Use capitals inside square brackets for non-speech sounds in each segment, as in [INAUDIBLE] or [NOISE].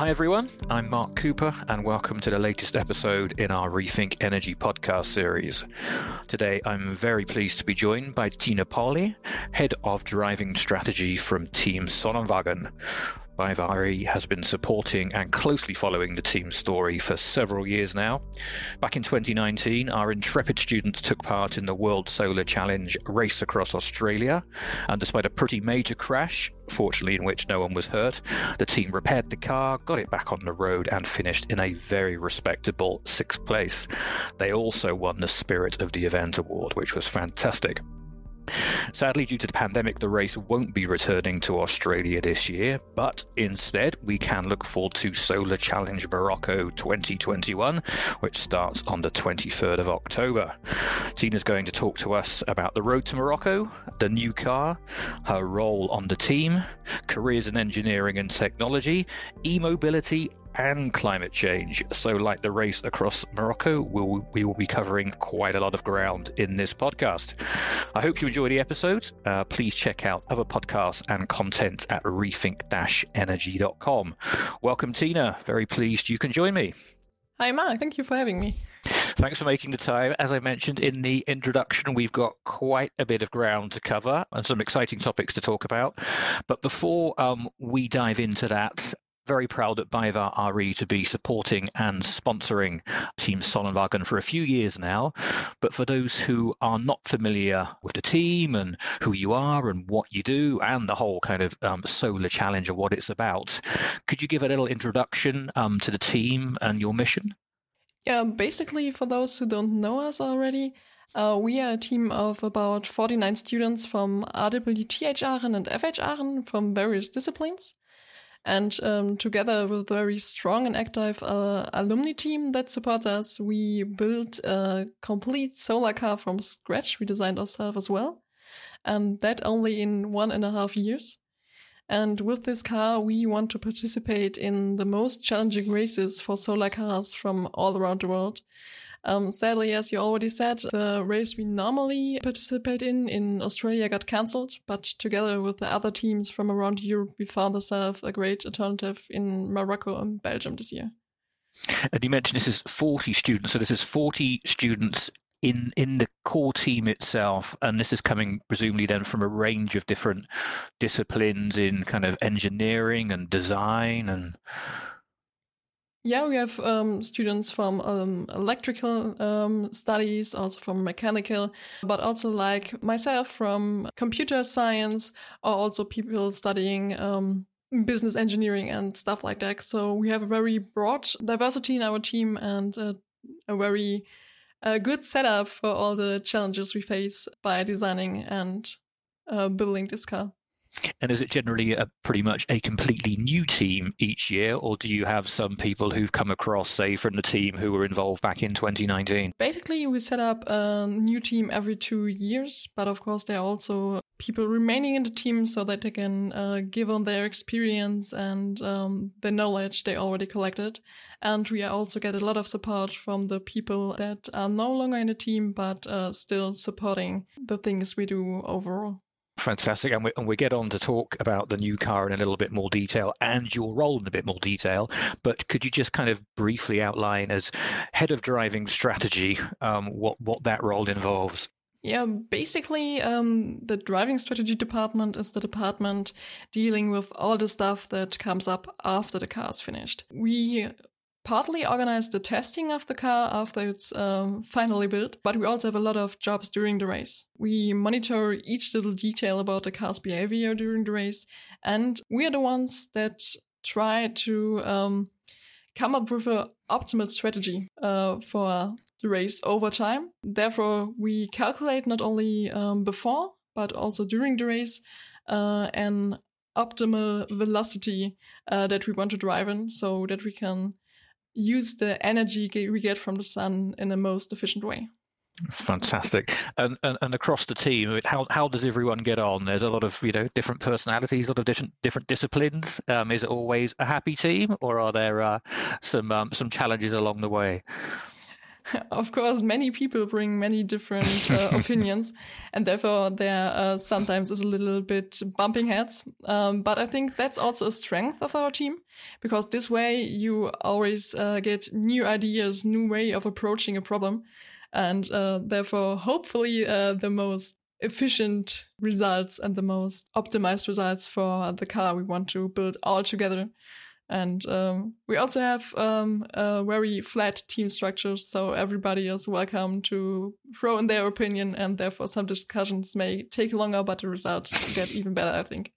Hi, everyone. I'm Mark Cooper, and welcome to the latest episode in our Rethink Energy podcast series. Today, I'm very pleased to be joined by Tina Pauli, Head of Driving Strategy from Team Sonnenwagen. BayWa has been supporting and closely following the team's story for several years now. Back in 2019, our intrepid students took part in the World Solar Challenge race across Australia, and despite a pretty major crash, fortunately in which no one was hurt, the team repaired the car, got it back on the road, and finished in a very respectable sixth place. They also won the Spirit of the Event Award, which was fantastic. Sadly, due to the pandemic, the race won't be returning to Australia this year, but instead, we can look forward to Solar Challenge Morocco 2021, which starts on the 23rd of October. Tina's going to talk to us about the road to Morocco, the new car, her role on the team, careers in engineering and technology, e mobility, and climate change. So, like the race across Morocco, we'll, we will be covering quite a lot of ground in this podcast. I hope you enjoy the episode. Uh, please check out other podcasts and content at rethink energy.com. Welcome, Tina. Very pleased you can join me. Hi, Mark. Thank you for having me. Thanks for making the time. As I mentioned in the introduction, we've got quite a bit of ground to cover and some exciting topics to talk about. But before um, we dive into that, very proud at BayWa RE to be supporting and sponsoring Team Sonnenwagen for a few years now. But for those who are not familiar with the team and who you are and what you do and the whole kind of um, solar challenge and what it's about, could you give a little introduction um, to the team and your mission? Yeah, basically, for those who don't know us already, uh, we are a team of about 49 students from RWTH Aachen and FH Aachen from various disciplines. And um, together with a very strong and active uh, alumni team that supports us, we built a complete solar car from scratch. We designed ourselves as well. And that only in one and a half years. And with this car, we want to participate in the most challenging races for solar cars from all around the world. Um, sadly, as you already said, the race we normally participate in in Australia got cancelled, but together with the other teams from around Europe, we found ourselves a great alternative in Morocco and Belgium this year. And you mentioned this is 40 students, so this is 40 students in in the core team itself and this is coming presumably then from a range of different disciplines in kind of engineering and design and yeah, we have um, students from um, electrical um, studies, also from mechanical, but also like myself from computer science, or also people studying um, business engineering and stuff like that. So we have a very broad diversity in our team and a, a very uh, good setup for all the challenges we face by designing and uh, building this car. And is it generally a pretty much a completely new team each year, or do you have some people who've come across, say, from the team who were involved back in 2019? Basically, we set up a new team every two years, but of course, there are also people remaining in the team so that they can uh, give on their experience and um, the knowledge they already collected. And we also get a lot of support from the people that are no longer in the team, but uh, still supporting the things we do overall. Fantastic. And we, and we get on to talk about the new car in a little bit more detail and your role in a bit more detail. But could you just kind of briefly outline, as head of driving strategy, um, what, what that role involves? Yeah, basically, um, the driving strategy department is the department dealing with all the stuff that comes up after the car is finished. We partly organize the testing of the car after it's um, finally built, but we also have a lot of jobs during the race. We monitor each little detail about the car's behavior during the race, and we are the ones that try to um, come up with an optimal strategy uh, for the race over time. Therefore, we calculate not only um, before, but also during the race uh, an optimal velocity uh, that we want to drive in so that we can use the energy we get from the sun in the most efficient way. Fantastic. And, and, and across the team, how how does everyone get on? There's a lot of you know different personalities, a lot of different different disciplines. Um, is it always a happy team, or are there uh, some um, some challenges along the way? [LAUGHS] of course, many people bring many different uh, [LAUGHS] opinions, and therefore there uh, sometimes is a little bit bumping heads. Um, but I think that's also a strength of our team because this way you always uh, get new ideas, new way of approaching a problem, and uh, therefore hopefully uh, the most efficient results and the most optimized results for the car we want to build all together. And um, we also have um, a very flat team structure, so everybody is welcome to throw in their opinion, and therefore some discussions may take longer, but the results get even better, I think.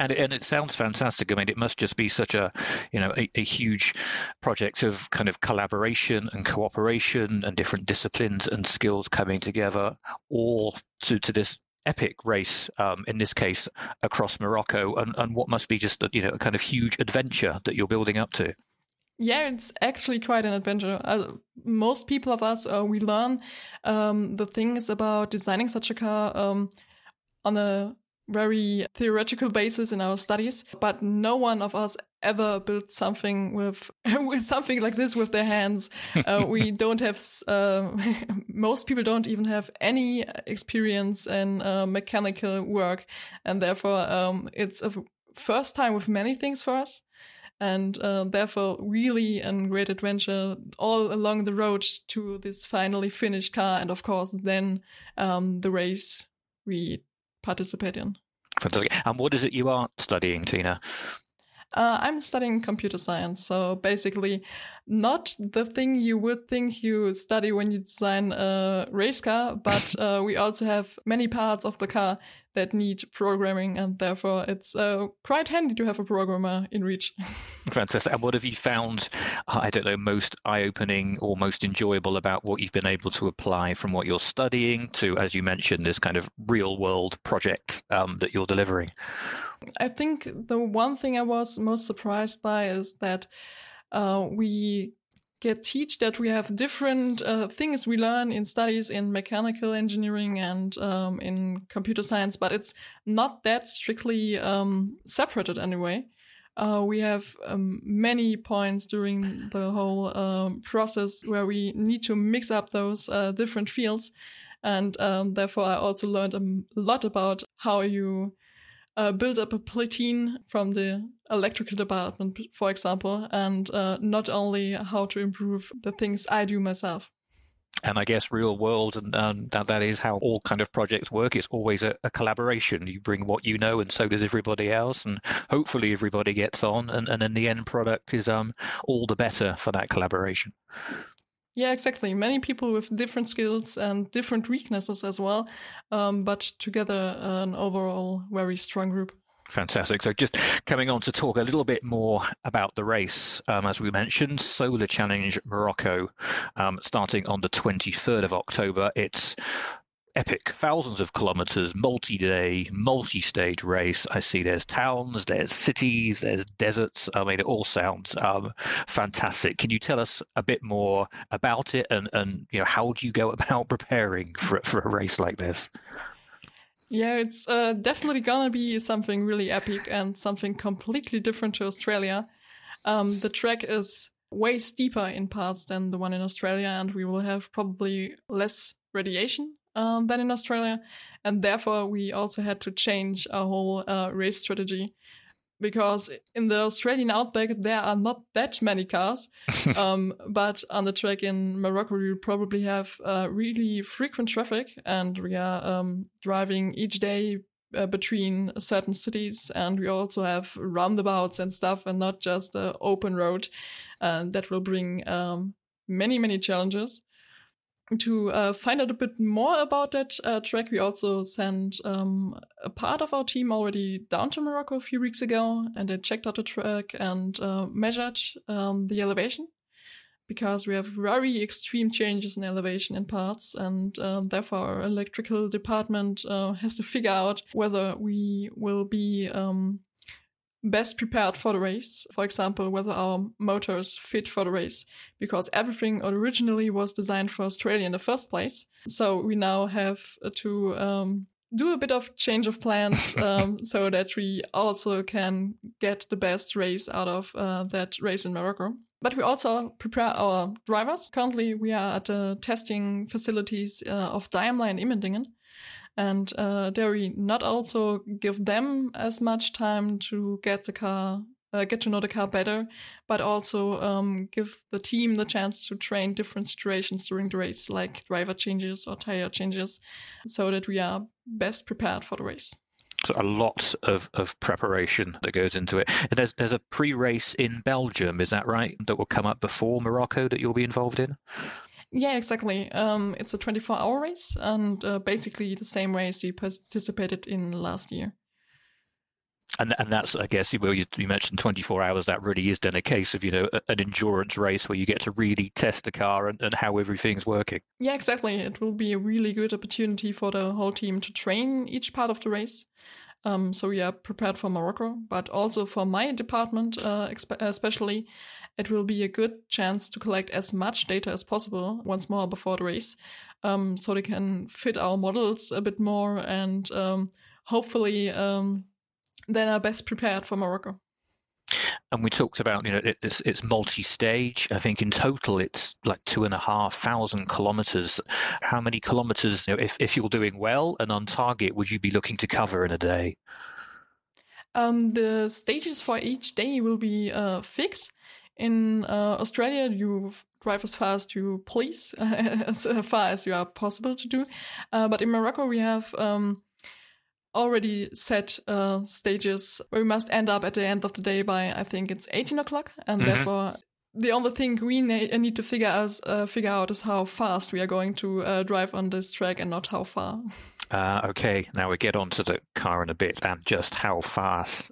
And and it sounds fantastic. I mean, it must just be such a, you know, a, a huge project of kind of collaboration and cooperation and different disciplines and skills coming together, all to to this epic race um, in this case across Morocco and, and what must be just a, you know a kind of huge adventure that you're building up to. Yeah, it's actually quite an adventure. Uh, most people of us, uh, we learn um, the things about designing such a car um, on a very theoretical basis in our studies, but no one of us ever built something with [LAUGHS] with something like this with their hands. Uh, we [LAUGHS] don't have. Uh, [LAUGHS] most people don't even have any experience in uh, mechanical work, and therefore um, it's a first time with many things for us. And uh, therefore, really a great adventure all along the road to this finally finished car, and of course, then um, the race we participate in. Fantastic. And what is it you are studying, Tina? Uh, I'm studying computer science, so basically, not the thing you would think you study when you design a race car, but [LAUGHS] uh, we also have many parts of the car that need programming, and therefore it's uh, quite handy to have a programmer in reach. [LAUGHS] Fantastic. And what have you found, I don't know, most eye opening or most enjoyable about what you've been able to apply from what you're studying to, as you mentioned, this kind of real world project um, that you're delivering? I think the one thing I was most surprised by is that uh, we get teach that we have different uh, things we learn in studies in mechanical engineering and um, in computer science, but it's not that strictly um, separated anyway. Uh, we have um, many points during the whole um, process where we need to mix up those uh, different fields. And um, therefore, I also learned a lot about how you uh, build up a platoon from the electrical department, for example, and uh, not only how to improve the things I do myself. And I guess real world, and, and that, that is how all kind of projects work. It's always a, a, collaboration. You bring what you know, and so does everybody else, and hopefully everybody gets on, and, and then the end product is um all the better for that collaboration. Yeah, exactly. Many people with different skills and different weaknesses as well, um, but together an overall very strong group. Fantastic. So, just coming on to talk a little bit more about the race, um, as we mentioned, Solar Challenge Morocco, um, starting on the 23rd of October. It's epic, thousands of kilometers, multi day, multi stage race. I see there's towns, there's cities, there's deserts. I mean, it all sounds um, fantastic. Can you tell us a bit more about it and, and you know, how do you go [LAUGHS] about preparing for, for a race like this? Yeah, it's uh, definitely gonna be something really epic and something completely different to Australia. Um, the track is way steeper in parts than the one in Australia, and we will have probably less radiation um, than in Australia. And therefore, we also had to change our whole uh, race strategy because in the Australian outback, there are not that many cars. [LAUGHS] um, but on the track in Morocco, we probably have uh, really frequent traffic and we are um, driving each day uh, between certain cities and we also have roundabouts and stuff and not just the open road uh, that will bring um, many many challenges to uh, find out a bit more about that uh, track, we also sent um, a part of our team already down to Morocco a few weeks ago, and they checked out the track and uh, measured um, the elevation because we have very extreme changes in elevation in parts, and uh, therefore our electrical department uh, has to figure out whether we will be um, best prepared for the race. For example, whether our motors fit for the race, because everything originally was designed for Australia in the first place. So we now have to um, do a bit of change of plans [LAUGHS] um, so that we also can get the best race out of uh, that race in Morocco. But we also prepare our drivers. Currently, we are at the testing facilities uh, of Daimler in Immendingen. And uh, we not also give them as much time to get the car, uh, get to know the car better, but also um, give the team the chance to train different situations during the race, like driver changes or tire changes, so that we are best prepared for the race. So a lot of, of preparation that goes into it. And there's there's a pre-race in Belgium, is that right? That will come up before Morocco that you'll be involved in. Yeah, exactly. Um, it's a 24-hour race, and uh, basically the same race you participated in last year. And and that's I guess well you, you mentioned 24 hours. That really is then a case of you know an endurance race where you get to really test the car and, and how everything's working. Yeah, exactly. It will be a really good opportunity for the whole team to train each part of the race. Um, so we are prepared for Morocco, but also for my department, uh, especially, it will be a good chance to collect as much data as possible once more before the race, um, so they can fit our models a bit more and um, hopefully um, then are best prepared for Morocco. And we talked about, you know, it, it's, it's multi-stage. I think in total it's like two and a half thousand kilometers. How many kilometers, you know, if, if you're doing well and on target, would you be looking to cover in a day? Um, the stages for each day will be uh, fixed. In uh, Australia, you drive as fast as you please, [LAUGHS] as far as you are possible to do. Uh, but in Morocco, we have um, already set uh, stages where we must end up at the end of the day by I think it's 18 o'clock, and mm-hmm. therefore the only thing we na- need to figure out, uh, figure out is how fast we are going to uh, drive on this track and not how far. Uh, [LAUGHS] okay, now we get onto the car in a bit and just how fast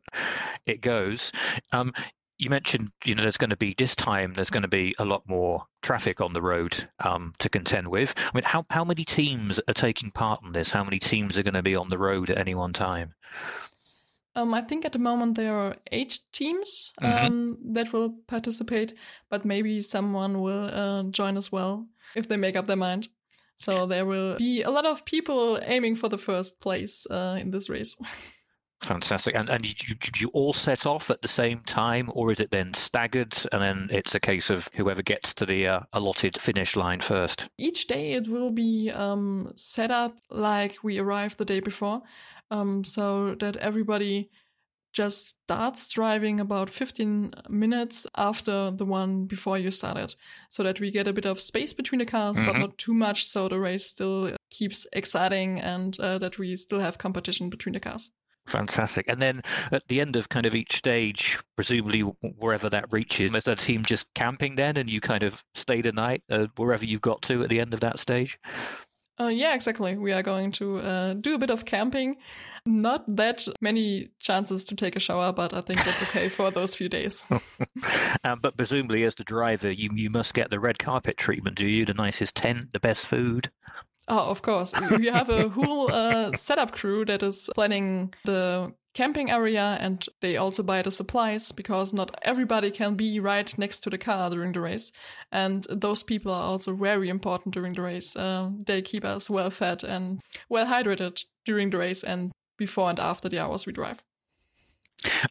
it goes. Um, you mentioned, you know, there's going to be this time. There's going to be a lot more traffic on the road um, to contend with. I mean, how how many teams are taking part in this? How many teams are going to be on the road at any one time? Um, I think at the moment there are eight teams mm-hmm. um, mm-hmm. that will participate, but maybe someone will uh, join as well if they make up their mind. So there will be a lot of people aiming for the first place uh, in this race. [LAUGHS] Fantastic. And and did you, did you all set off at the same time, or is it then staggered, and then it's a case of whoever gets to the uh, allotted finish line first? Each day it will be um, set up like we arrived the day before, um, so that everybody just starts driving about 15 minutes after the one before you started, so that we get a bit of space between the cars, mm-hmm. but not too much, so the race still keeps exciting and uh, that we still have competition between the cars. Fantastic. And then at the end of kind of each stage, presumably wherever that reaches, is that team just camping then and you kind of stay the night uh, wherever you've got to at the end of that stage? Uh, yeah, exactly. We are going to uh, do a bit of camping. Not that many chances to take a shower, but I think that's okay for those few days. [LAUGHS] um, but presumably, as the driver, you you must get the red carpet treatment, do you? The nicest tent, the best food. Oh, of course. We have a whole uh, setup crew that is planning the camping area and they also buy the supplies because not everybody can be right next to the car during the race. And those people are also very important during the race. Uh, they keep us well fed and well hydrated during the race and before and after the hours we drive.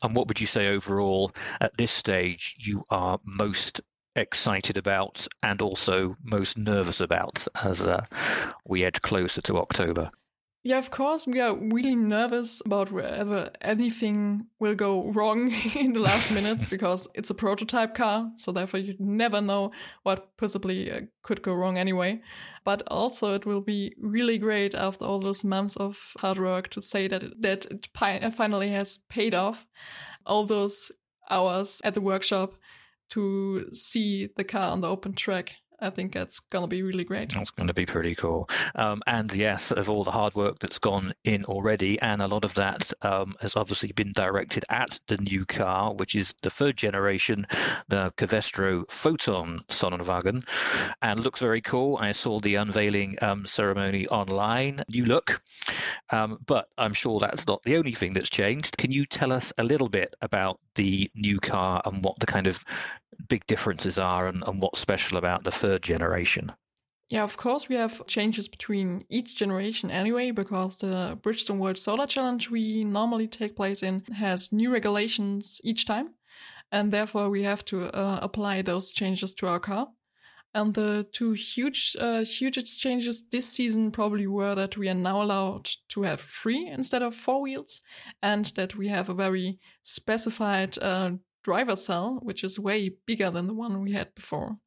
And what would you say overall at this stage you are most excited about and also most nervous about as uh, we edge closer to October? Yeah, of course, we are really nervous about whether anything will go wrong [LAUGHS] in the last minutes [LAUGHS] because it's a prototype car, so therefore you never know what possibly uh, could go wrong anyway. But also, it will be really great after all those months of hard work to say that it, that it finally has paid off. All those hours at the workshop to see the car on the open track I think that's going to be really great. That's going to be pretty cool. Um, and yes, of all the hard work that's gone in already, and a lot of that um, has obviously been directed at the new car, which is the third generation, the Covestro Photon Sonnenwagen, and looks very cool. I saw the unveiling um, ceremony online. New look, um, but I'm sure that's not the only thing that's changed. Can you tell us a little bit about the new car and what the kind of big differences are and, and what's special about the third generation. Yeah, of course, we have changes between each generation anyway, because the Bridgestone World Solar Challenge we normally take place in has new regulations each time. and therefore we have to uh, apply those changes to our car. And the two huge, uh, huge changes this season probably were that we are now allowed to have three instead of four wheels, and that we have a very specified uh, driver cell, which is way bigger than the one we had before.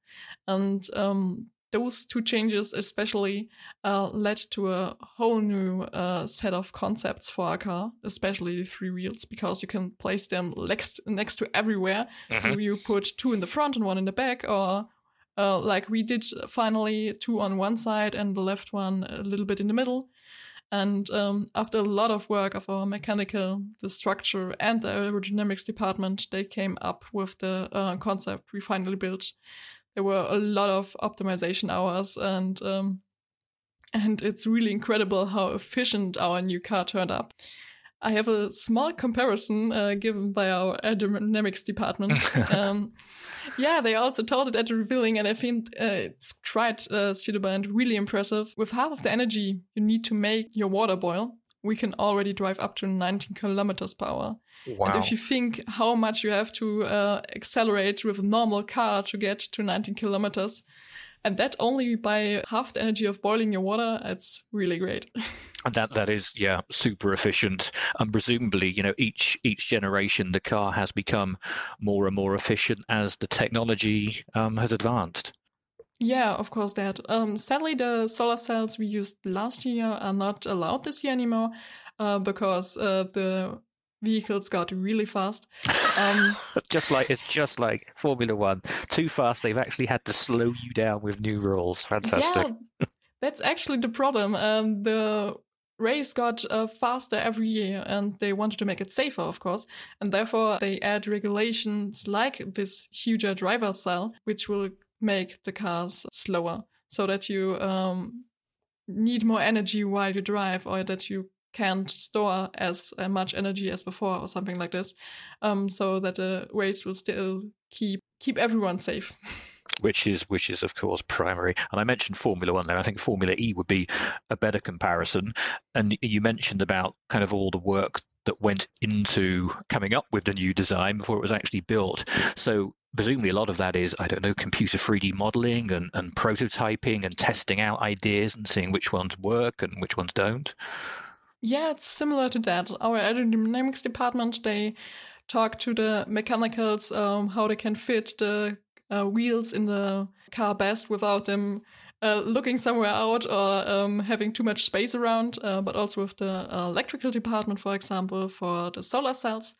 And um, those two changes especially uh, led to a whole new uh, set of concepts for our car, especially the three wheels, because you can place them next next to everywhere. So you put two in the front and one in the back, or uh, like we did finally two on one side and the left one a little bit in the middle. And um, after a lot of work of our mechanical, the structure, and the aerodynamics department, they came up with the uh, concept we finally built there were a lot of optimization hours and um, and it's really incredible how efficient our new car turned up. I have a small comparison uh, given by our aerodynamics department. [LAUGHS] um, yeah, they also told it at the revealing, and I think uh, it's quite uh, suitable and really impressive. With half of the energy you need to make your water boil, we can already drive up to 19 kilometers per hour. Wow. And if you think how much you have to uh, accelerate with a normal car to get to 19 kilometers, and that only by half the energy of boiling your water, it's really great. [LAUGHS] and that that is yeah super efficient and presumably you know each each generation the car has become more and more efficient as the technology um, has advanced yeah, of course, that. Um, sadly, the solar cells we used last year are not allowed this year anymore uh, because uh, the vehicles got really fast. Um, [LAUGHS] just like it's just like Formula One, too fast. They've actually had to slow you down with new rules. Fantastic. Yeah, that's actually the problem. Um, the race got uh, faster every year and they wanted to make it safer of course and therefore they add regulations like this huger driver cell which will make the cars slower so that you um, need more energy while you drive or that you can't store as uh, much energy as before or something like this um, so that the race will still keep keep everyone safe [LAUGHS] which is which is of course primary. And I mentioned Formula One there. I think Formula E would be a better comparison. And you mentioned about kind of all the work that went into coming up with the new design before it was actually built. So presumably a lot of that is i don't know computer 3d modeling and, and prototyping and testing out ideas and seeing which ones work and which ones don't. Yeah it's similar to that. Our aerodynamics department they talk to the mechanicals um, how they can fit the uh, wheels in the car best without them uh, looking somewhere out or um, having too much space around, uh, but also with the electrical department, for example, for the solar cells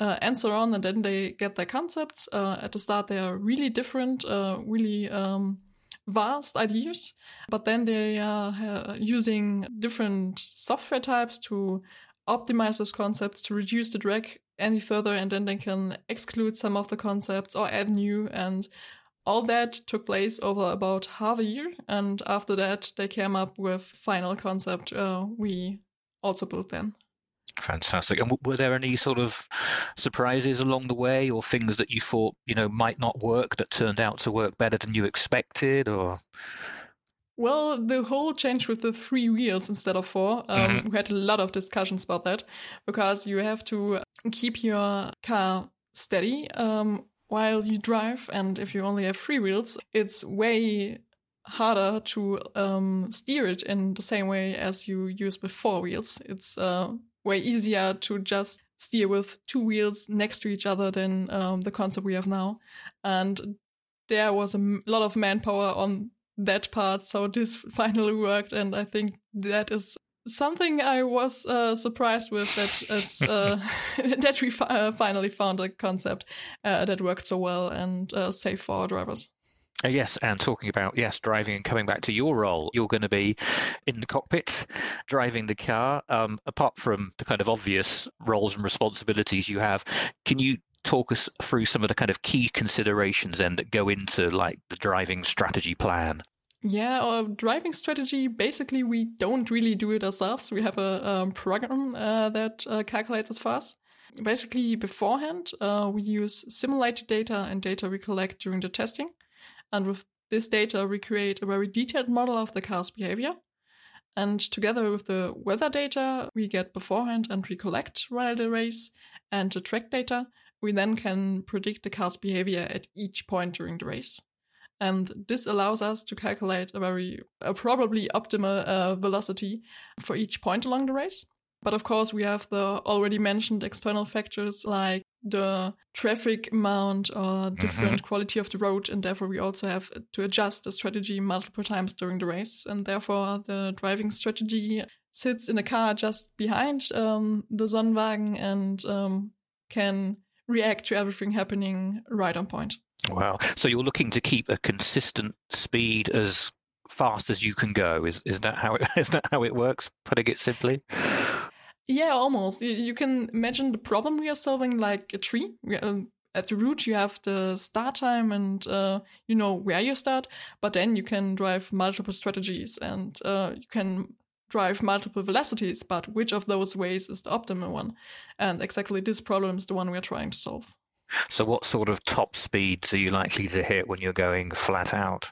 uh, and so on. And then they get their concepts. Uh, at the start, they are really different, uh, really um, vast ideas, but then they are using different software types to optimize those concepts to reduce the drag any further, and then they can exclude some of the concepts or add new and all that took place over about half a year, and after that, they came up with final concept uh, we also built then. Fantastic. And were there any sort of surprises along the way, or things that you thought you know might not work that turned out to work better than you expected, or? Well, the whole change with the three wheels instead of four, um, mm-hmm. we had a lot of discussions about that because you have to keep your car steady um, while you drive. And if you only have three wheels, it's way harder to um, steer it in the same way as you use with four wheels. It's uh, way easier to just steer with two wheels next to each other than um, the concept we have now. And there was a lot of manpower on that part, so this [LAUGHS] finally worked, and I think that is something I was uh, surprised with that it's uh, [LAUGHS] that we fi- uh, finally found a concept uh, that worked so well and uh, safe for our drivers. Uh, yes, and talking about yes, driving and coming back to your role, you're going to be in the cockpit, driving the car. Um, apart from the kind of obvious roles and responsibilities you have, can you talk us through some of the kind of key considerations then that go into like the driving strategy plan? Yeah, our driving strategy, basically, we don't really do it ourselves. We have a um, program uh, that uh, calculates it for us. Basically, beforehand, uh, we use simulated data and data we collect during the testing. And with this data, we create a very detailed model of the car's behavior. And together with the weather data we get beforehand and we collect while the race and the track data, we then can predict the car's behavior at each point during the race. And this allows us to calculate a very a probably optimal uh, velocity for each point along the race. But of course, we have the already mentioned external factors like the traffic amount or different mm-hmm. quality of the road, and therefore we also have to adjust the strategy multiple times during the race. And therefore, the driving strategy sits in a car just behind um, the Sonnenwagen and um, can react to everything happening right on point. Wow. So you're looking to keep a consistent speed as fast as you can go. Is is that how it [LAUGHS] is that how it works? Putting it simply. Yeah, almost. You can imagine the problem we are solving like a tree. Um, at the root, you have the start time and uh, you know where you start, but then you can drive multiple strategies and uh, you can drive multiple velocities, but which of those ways is the optimal one? And exactly this problem is the one we're trying to solve. So, what sort of top speeds are you likely to hit when you're going flat out?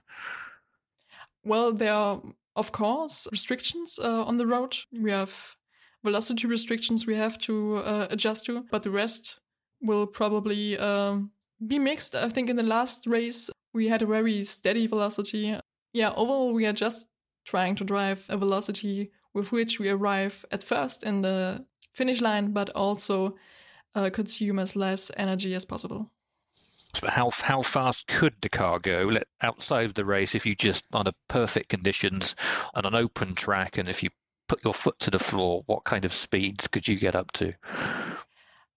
Well, there are, of course, restrictions uh, on the road. We have velocity restrictions we have to uh, adjust to, but the rest will probably um, be mixed. I think in the last race, we had a very steady velocity. Yeah, overall, we are just trying to drive a velocity with which we arrive at first in the finish line, but also uh, consume as less energy as possible. So how how fast could the car go let, outside of the race if you just on a perfect conditions on an open track and if you put your foot to the floor, what kind of speeds could you get up to?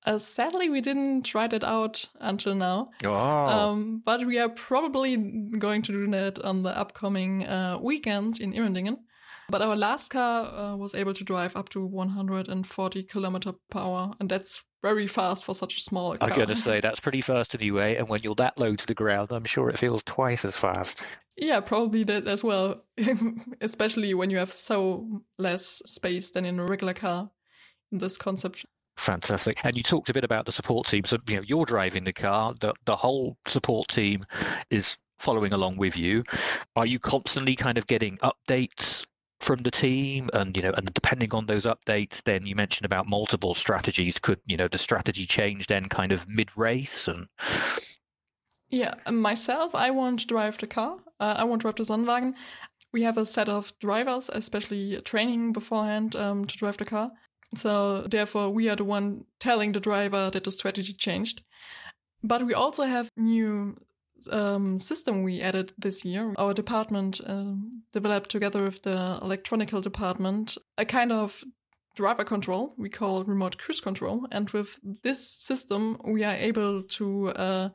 Uh, sadly, we didn't try that out until now. Oh. Um, but we are probably going to do that on the upcoming uh, weekend in Immendingen. But our last car uh, was able to drive up to 140 kilometer per hour, and that's very fast for such a small car. I'm going to say that's pretty fast anyway, and when you're that low to the ground, I'm sure it feels twice as fast. Yeah, probably that as well, [LAUGHS] especially when you have so less space than in a regular car. In this concept. Fantastic. And you talked a bit about the support team. So, you know, you're driving the car, the, the whole support team is following along with you. Are you constantly kind of getting updates from the team and you know and depending on those updates then you mentioned about multiple strategies. Could you know the strategy change then kind of mid race and yeah myself i won't drive the car. Uh, i won't drive the Sonnenwagen. We have a set of drivers especially training beforehand um, to drive the car. So therefore, we are the one telling the driver that the strategy changed. But we also have new um, system we added this year. Our department uh, developed together with the electronical department a kind of driver control we call remote cruise control. And with this system, we are able to uh,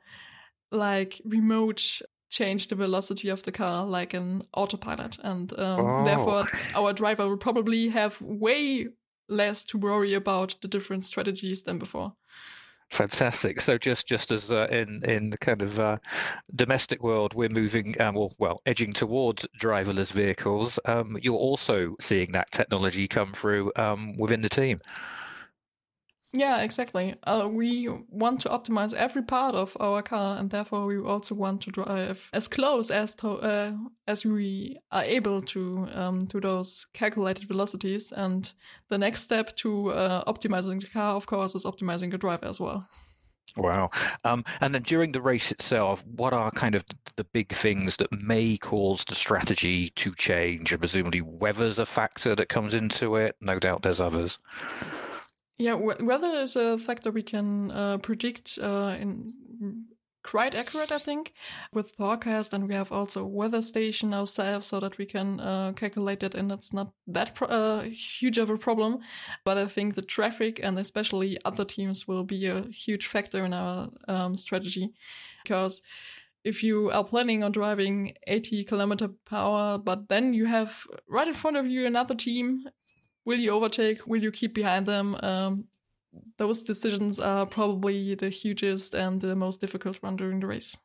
like remote change the velocity of the car like an autopilot and um, oh. therefore our driver will probably have way less to worry about the different strategies than before. Fantastic. So just just as uh, in in the kind of uh, domestic world, we're moving um, well, well, edging towards driverless vehicles. Um, you're also seeing that technology come through um, within the team. Yeah, exactly. Uh, we want to optimize every part of our car, and therefore we also want to drive as close as to, uh, as we are able to um, to those calculated velocities. And the next step to uh, optimizing the car, of course, is optimizing the driver as well. Wow. Um, and then during the race itself, what are kind of the big things that may cause the strategy to change? And presumably, weather's a factor that comes into it. No doubt there's others. Yeah, weather is a factor we can uh, predict uh, in quite accurate, I think, with forecast, and we have also weather station ourselves so that we can uh, calculate it, and it's not that uh, huge of a problem. But I think the traffic and especially other teams will be a huge factor in our um, strategy, because if you are planning on driving 80 kilometer per hour, but then you have right in front of you another team will you overtake? Will you keep behind them? Um, those decisions are probably the hugest and the most difficult one during the race.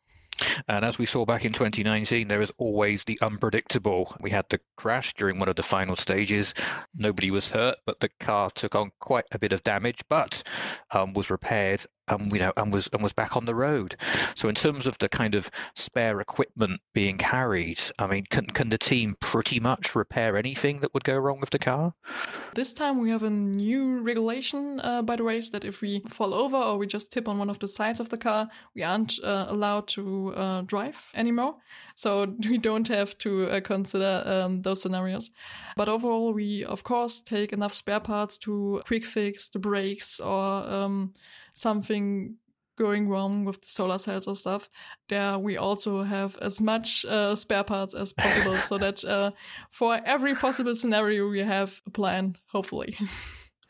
And as we saw back in 2019, there is always the unpredictable. We had the crash during one of the final stages. Nobody was hurt, but the car took on quite a bit of damage, but um, was repaired and you know and was and was back on the road. So in terms of the kind of spare equipment being carried, I mean, can can the team pretty much repair anything that would go wrong with the car? This time we have a new regulation uh, by the race that if we fall over or we just tip on one of the sides of the car, we aren't uh, allowed to uh, drive anymore. So [LAUGHS] we don't have to uh, consider um, those scenarios. But overall, we of course take enough spare parts to quick fix the brakes or um, something going wrong with the solar cells or stuff, there we also have as much uh, spare parts as possible so that [LAUGHS] uh, for every possible scenario we have a plan, hopefully. [LAUGHS]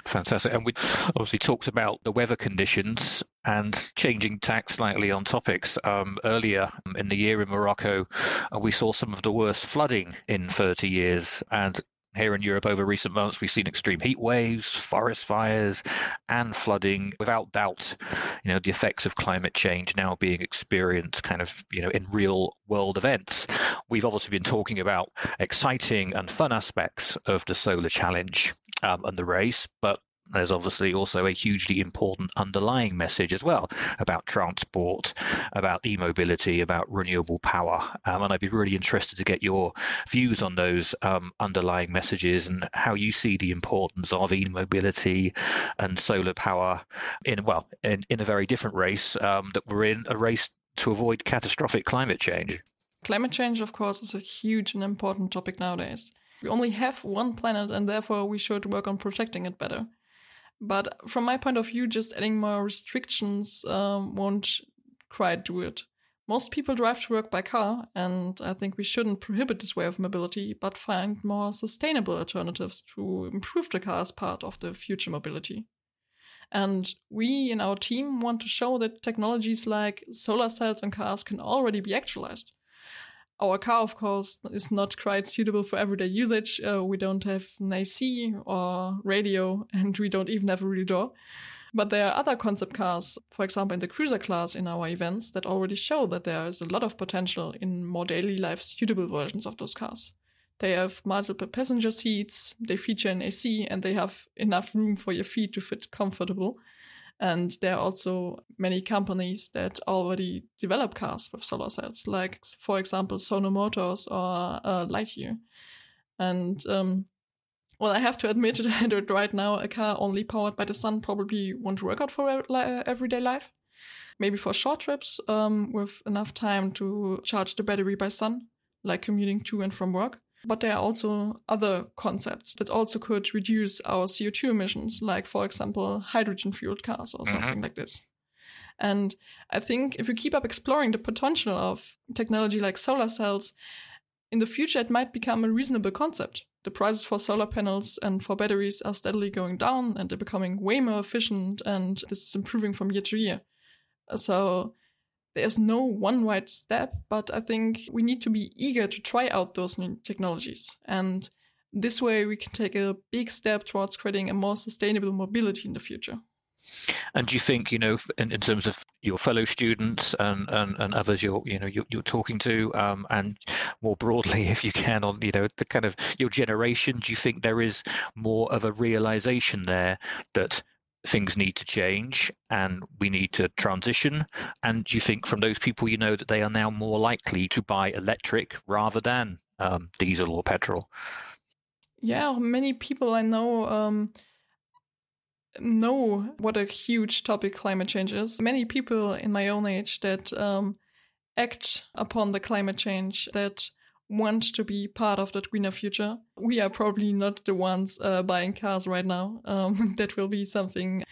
Fantastic. And we obviously talked about the weather conditions and changing tack slightly on topics. Um, earlier in the year in Morocco, uh, we saw some of the worst flooding in 30 years. And here in Europe over recent months, we've seen extreme heat waves, forest fires, and flooding. Without doubt, you know, the effects of climate change now being experienced kind of, you know, in real world events. We've obviously been talking about exciting and fun aspects of the solar challenge um, and the race, but there's obviously also a hugely important underlying message as well about transport, about e-mobility, about renewable power. Um, and I'd be really interested to get your views on those um, underlying messages and how you see the importance of e-mobility and solar power in well in, in a very different race um, that we're in a race to avoid catastrophic climate change. Climate change, of course, is a huge and important topic nowadays. We only have one planet, and therefore we should work on protecting it better. But from my point of view, just adding more restrictions um, won't quite do it. Most people drive to work by car, and I think we shouldn't prohibit this way of mobility, but find more sustainable alternatives to improve the car as part of the future mobility. And we in our team want to show that technologies like solar cells on cars can already be actualized. Our car, of course, is not quite suitable for everyday usage. Uh, we don't have an AC or radio, [LAUGHS] and we don't even have a rear door. But there are other concept cars, for example, in the cruiser class in our events, that already show that there is a lot of potential in more daily life suitable versions of those cars. They have multiple passenger seats, they feature an AC, and they have enough room for your feet to fit comfortable. And there are also many companies that already develop cars with solar cells, like, for example, Sono Motors or uh, Lightyear. And, um, well, I have to admit [LAUGHS] that right now, a car only powered by the sun probably won't work out for everyday life. Maybe for short trips um, with enough time to charge the battery by sun, like commuting to and from work. But there are also other concepts that also could reduce our CO2 emissions, like, for example, hydrogen fueled cars or mm-hmm. something like this. And I think if we keep up exploring the potential of technology like solar cells, in the future it might become a reasonable concept. The prices for solar panels and for batteries are steadily going down and they're becoming way more efficient, and this is improving from year to year. So there's no one right step, but I think we need to be eager to try out those new technologies. And this way we can take a big step towards creating a more sustainable mobility in the future. And do you think, you know, in, in terms of your fellow students and, and, and others you're, you know, you're, you're talking to, um, and more broadly, [LAUGHS] if you can, on, you know, the kind of your generation, do you think there is more of a realization there that things need to change and we need to transition? And do you think from those people you know that they are now more likely to buy electric rather than um, diesel or petrol? Yeah, many people I know um, know what a huge topic climate change is. Many people in my own age that um, act upon the climate change that want to be part of that greener future. We are probably not the ones uh, buying cars right now. Um, [LAUGHS] that will be something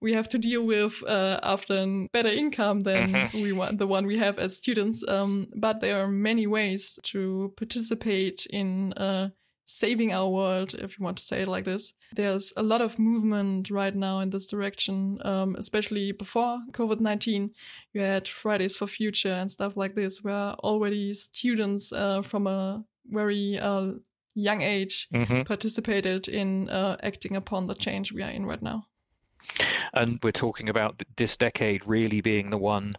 we have to deal with uh, after better income than mm-hmm. we want the one we have as students. Um, but there are many ways to participate in uh, saving our world, if you want to say it like this. There's a lot of movement right now in this direction, um, especially before COVID 19. You had Fridays for Future and stuff like this, where already students uh, from a very uh, young age mm-hmm. participated in uh, acting upon the change we are in right now. And we're talking about this decade really being the one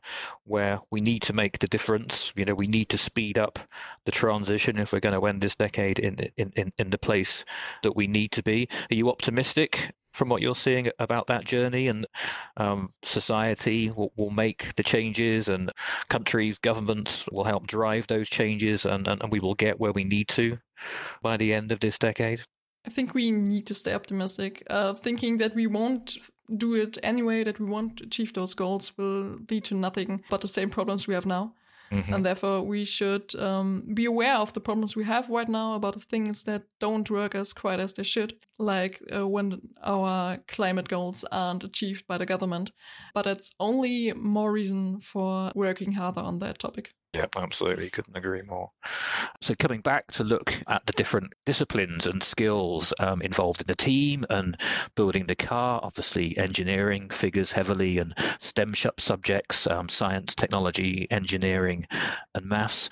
where we need to make the difference. You know, we need to speed up the transition if we're going to end this decade in in in, in the place that we need to be. Are you optimistic from what you're seeing about that journey and um, society will, will, make the changes and countries, governments will help drive those changes and, and, and we will get where we need to by the end of this decade? I think we need to stay optimistic. Uh, thinking that we won't do it anyway, that we want to achieve those goals, will lead to nothing but the same problems we have now. Mm-hmm. And therefore, we should um, be aware of the problems we have right now about the things that don't work as quite as they should, like uh, when our climate goals aren't achieved by the government. But it's only more reason for working harder on that topic. Yep, absolutely. Couldn't agree more. So, coming back to look at the different disciplines and skills um, involved in the team and building the car, obviously, engineering figures heavily and STEM subjects, um, science, technology, engineering, and maths.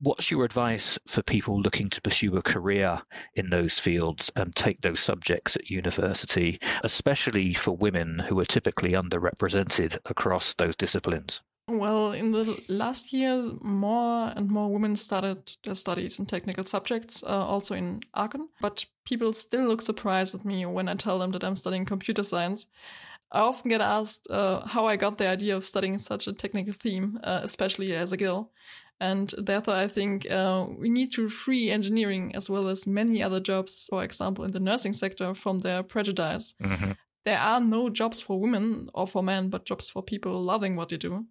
What's your advice for people looking to pursue a career in those fields and take those subjects at university, especially for women who are typically underrepresented across those disciplines? Well, in the last year, more and more women started their studies in technical subjects, uh, also in Aachen. But people still look surprised at me when I tell them that I'm studying computer science. I often get asked uh, how I got the idea of studying such a technical theme, uh, especially as a girl. And therefore, I think uh, we need to free engineering as well as many other jobs, for example, in the nursing sector, from their prejudice. Mm-hmm. There are no jobs for women or for men, but jobs for people loving what they do.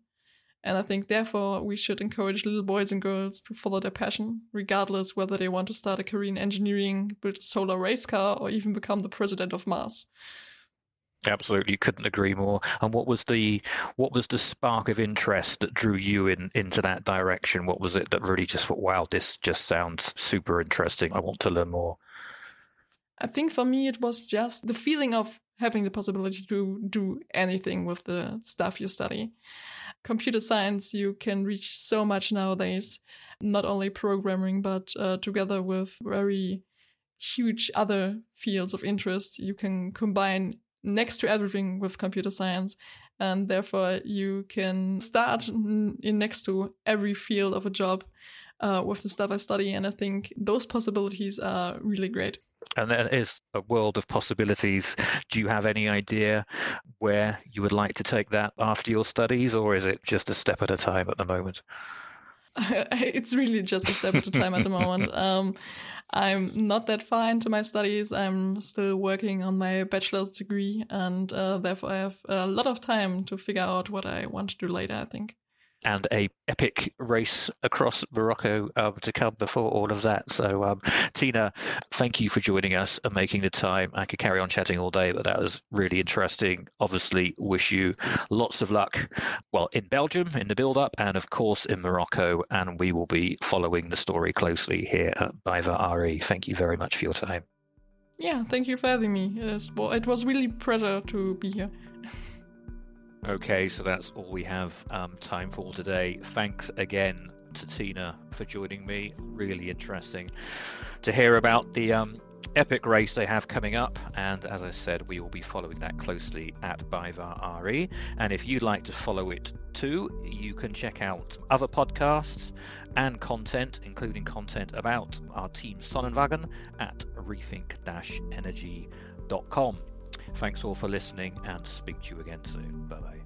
And I think, therefore, we should encourage little boys and girls to follow their passion, regardless whether they want to start a career in engineering, build a solar race car, or even become the president of Mars. Absolutely, couldn't agree more. And what was the what was the spark of interest that drew you in into that direction? What was it that really just thought, wow, this just sounds super interesting. I want to learn more. I think for me it was just the feeling of having the possibility to do anything with the stuff you study computer science, you can reach so much nowadays, not only programming, but uh, together with very huge other fields of interest. You can combine next to everything with computer science. And therefore, you can start in next to every field of a job uh, with the stuff I study. And I think those possibilities are really great and there is a world of possibilities. Do you have any idea where you would like to take that after your studies, or is it just a step at a time at the moment? [LAUGHS] it's really just a step at a time at the moment. [LAUGHS] Um, I'm not that far into my studies. I'm still working on my bachelor's degree, and uh, therefore I have a lot of time to figure out what I want to do later. I think and a epic race across Morocco um, to come before all of that. So, um, Tina, thank you for joining us and making the time. I could carry on chatting all day, but that was really interesting. Obviously, wish you lots of luck. Well, in Belgium in the build-up, and of course in Morocco, and we will be following the story closely here at BayWa RE. Thank you very much for your time. Yeah, thank you for having me. Yes, well, it was really pleasure to be here. [LAUGHS] Okay, so that's all we have um, time for today. Thanks again to Tina for joining me. Really interesting to hear about the um, epic race they have coming up. And as I said, we will be following that closely at BayWa RE. And if you'd like to follow it too, you can check out other podcasts and content, including content about our team Sonnenwagen at rethink-energy.com. Thanks all for listening and speak to you again soon. Bye bye.